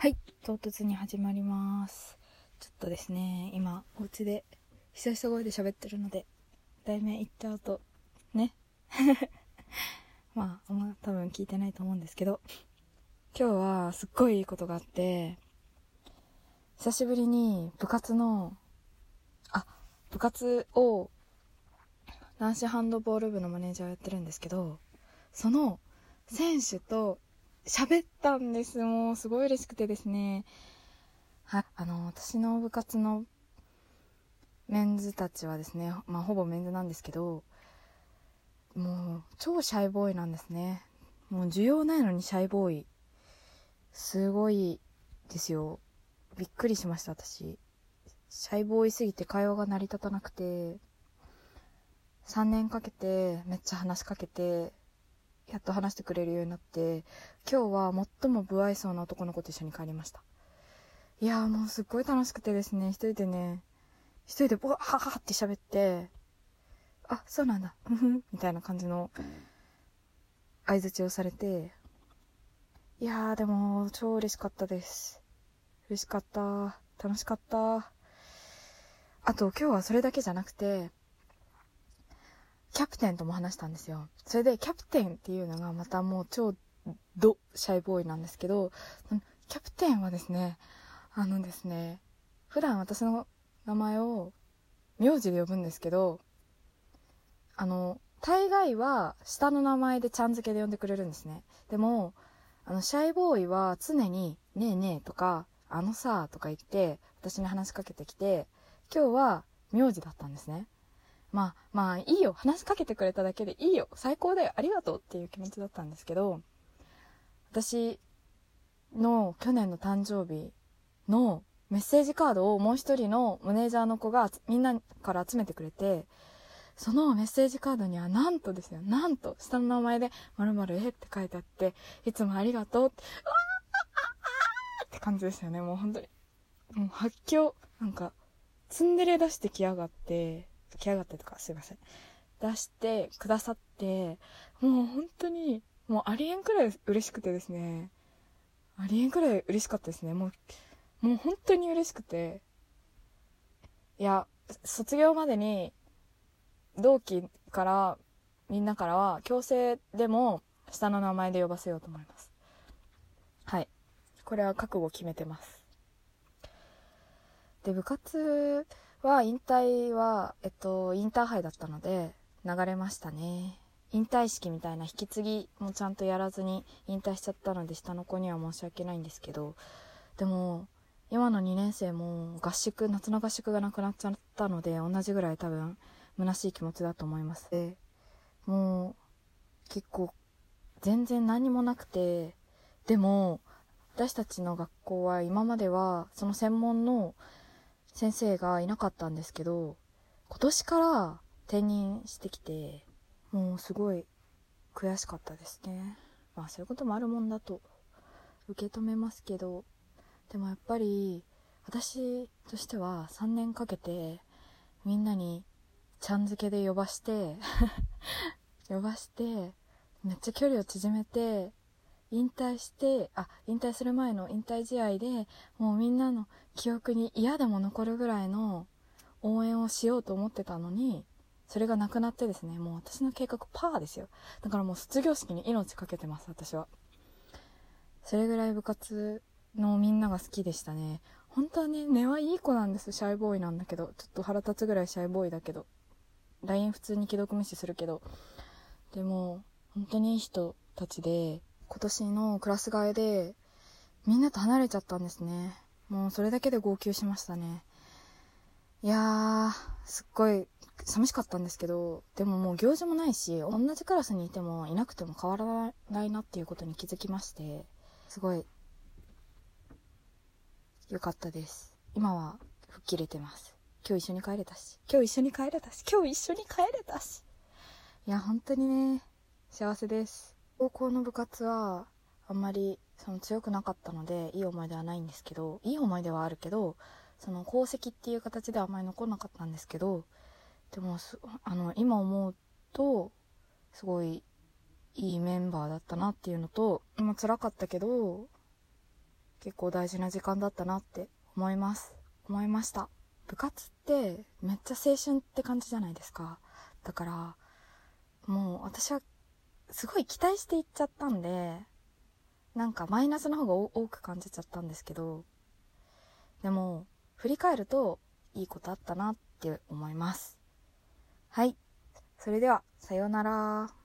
はい、唐突に始まります。ちょっとですね、今、お家で、久々声で喋ってるので、題名言っちゃうと、ね。まあ、あんま多分聞いてないと思うんですけど、今日はすっごいいいことがあって、久しぶりに部活の、あ、部活を、男子ハンドボール部のマネージャーをやってるんですけど、その選手と喋ったんです。もうすごい嬉しくてですね。はい。あの、私の部活のメンズたちはですね、まあほぼメンズなんですけど、もう超シャイボーイなんですね。もう需要ないのにシャイボーイ。すごいですよ。びっくりしました、私。シャイボーイすぎて会話が成り立たなくて、3年かけてめっちゃ話しかけて、やっと話してくれるようになって、今日は最も不愛想な男の子と一緒に帰りました。いやーもうすっごい楽しくてですね、一人でね、一人でボワハハって喋って、あ、そうなんだ、ふふん、みたいな感じの相槌をされて、いやーでも超嬉しかったです。嬉しかった。楽しかった。あと今日はそれだけじゃなくて、キャプテンとも話したんですよ。それでキャプテンっていうのがまたもう超ドシャイボーイなんですけど、キャプテンはですね、あのですね、普段私の名前を名字で呼ぶんですけど、あの、大概は下の名前でちゃん付けで呼んでくれるんですね。でも、あの、シャイボーイは常に、ねえねえとか、あのさとか言って、私に話しかけてきて、今日は名字だったんですね。まあ、まあ、いいよ。話しかけてくれただけでいいよ。最高だよ。ありがとうっていう気持ちだったんですけど、私の去年の誕生日のメッセージカードをもう一人のマネージャーの子がみんなから集めてくれて、そのメッセージカードにはなんとですよ、なんと下の名前で〇〇えって書いてあって、いつもありがとうって、ああって感じですよね。もう本当に。もう発狂、なんか、ツンデレ出してきやがって、来やがってとかすいません。出してくださって、もう本当に、もうありえんくらい嬉しくてですね。ありえんくらい嬉しかったですね。もう、もう本当に嬉しくて。いや、卒業までに、同期から、みんなからは、強制でも、下の名前で呼ばせようと思います。はい。これは覚悟決めてます。で、部活は、引退は、えっと、インターハイだったので、流れましたね。引退式みたいな引き継ぎもちゃんとやらずに引退しちゃったので、下の子には申し訳ないんですけど、でも、今の2年生も合宿、夏の合宿がなくなっちゃったので、同じぐらい多分、虚しい気持ちだと思います。で、もう、結構、全然何もなくて、でも、私たちの学校は今までは、その専門の先生がいなかったんですけど、今年から転任してきて、もうすごい悔しかったですね。まあそういうこともあるもんだと受け止めますけど、でもやっぱり私としては3年かけてみんなにちゃん付けで呼ばして、呼ばして、めっちゃ距離を縮めて、引退して、あ、引退する前の引退試合で、もうみんなの記憶に嫌でも残るぐらいの応援をしようと思ってたのに、それがなくなってですね、もう私の計画パーですよ。だからもう卒業式に命かけてます、私は。それぐらい部活のみんなが好きでしたね。本当はね、根はいい子なんです、シャイボーイなんだけど。ちょっと腹立つぐらいシャイボーイだけど。LINE 普通に既読無視するけど。でも、本当にいい人たちで、今年のクラス替えで、みんなと離れちゃったんですね。もうそれだけで号泣しましたね。いやー、すっごい寂しかったんですけど、でももう行事もないし、同じクラスにいてもいなくても変わらないなっていうことに気づきまして、すごい、良かったです。今は吹っ切れてます。今日一緒に帰れたし、今日一緒に帰れたし、今日一緒に帰れたし。いや、本当にね、幸せです。高校の部活は、あんまり、その強くなかったので、いい思い出はないんですけど、いい思い出はあるけど、その功績っていう形ではあんまり残らなかったんですけど、でも、あの、今思うと、すごい、いいメンバーだったなっていうのと、まあ辛かったけど、結構大事な時間だったなって思います。思いました。部活ってめっちゃ青春って感じじゃないですか。だからもう私はすごい期待していっちゃったんでなんかマイナスの方が多く感じちゃったんですけどでも振り返るといいことあったなって思います。はい。それではさようなら。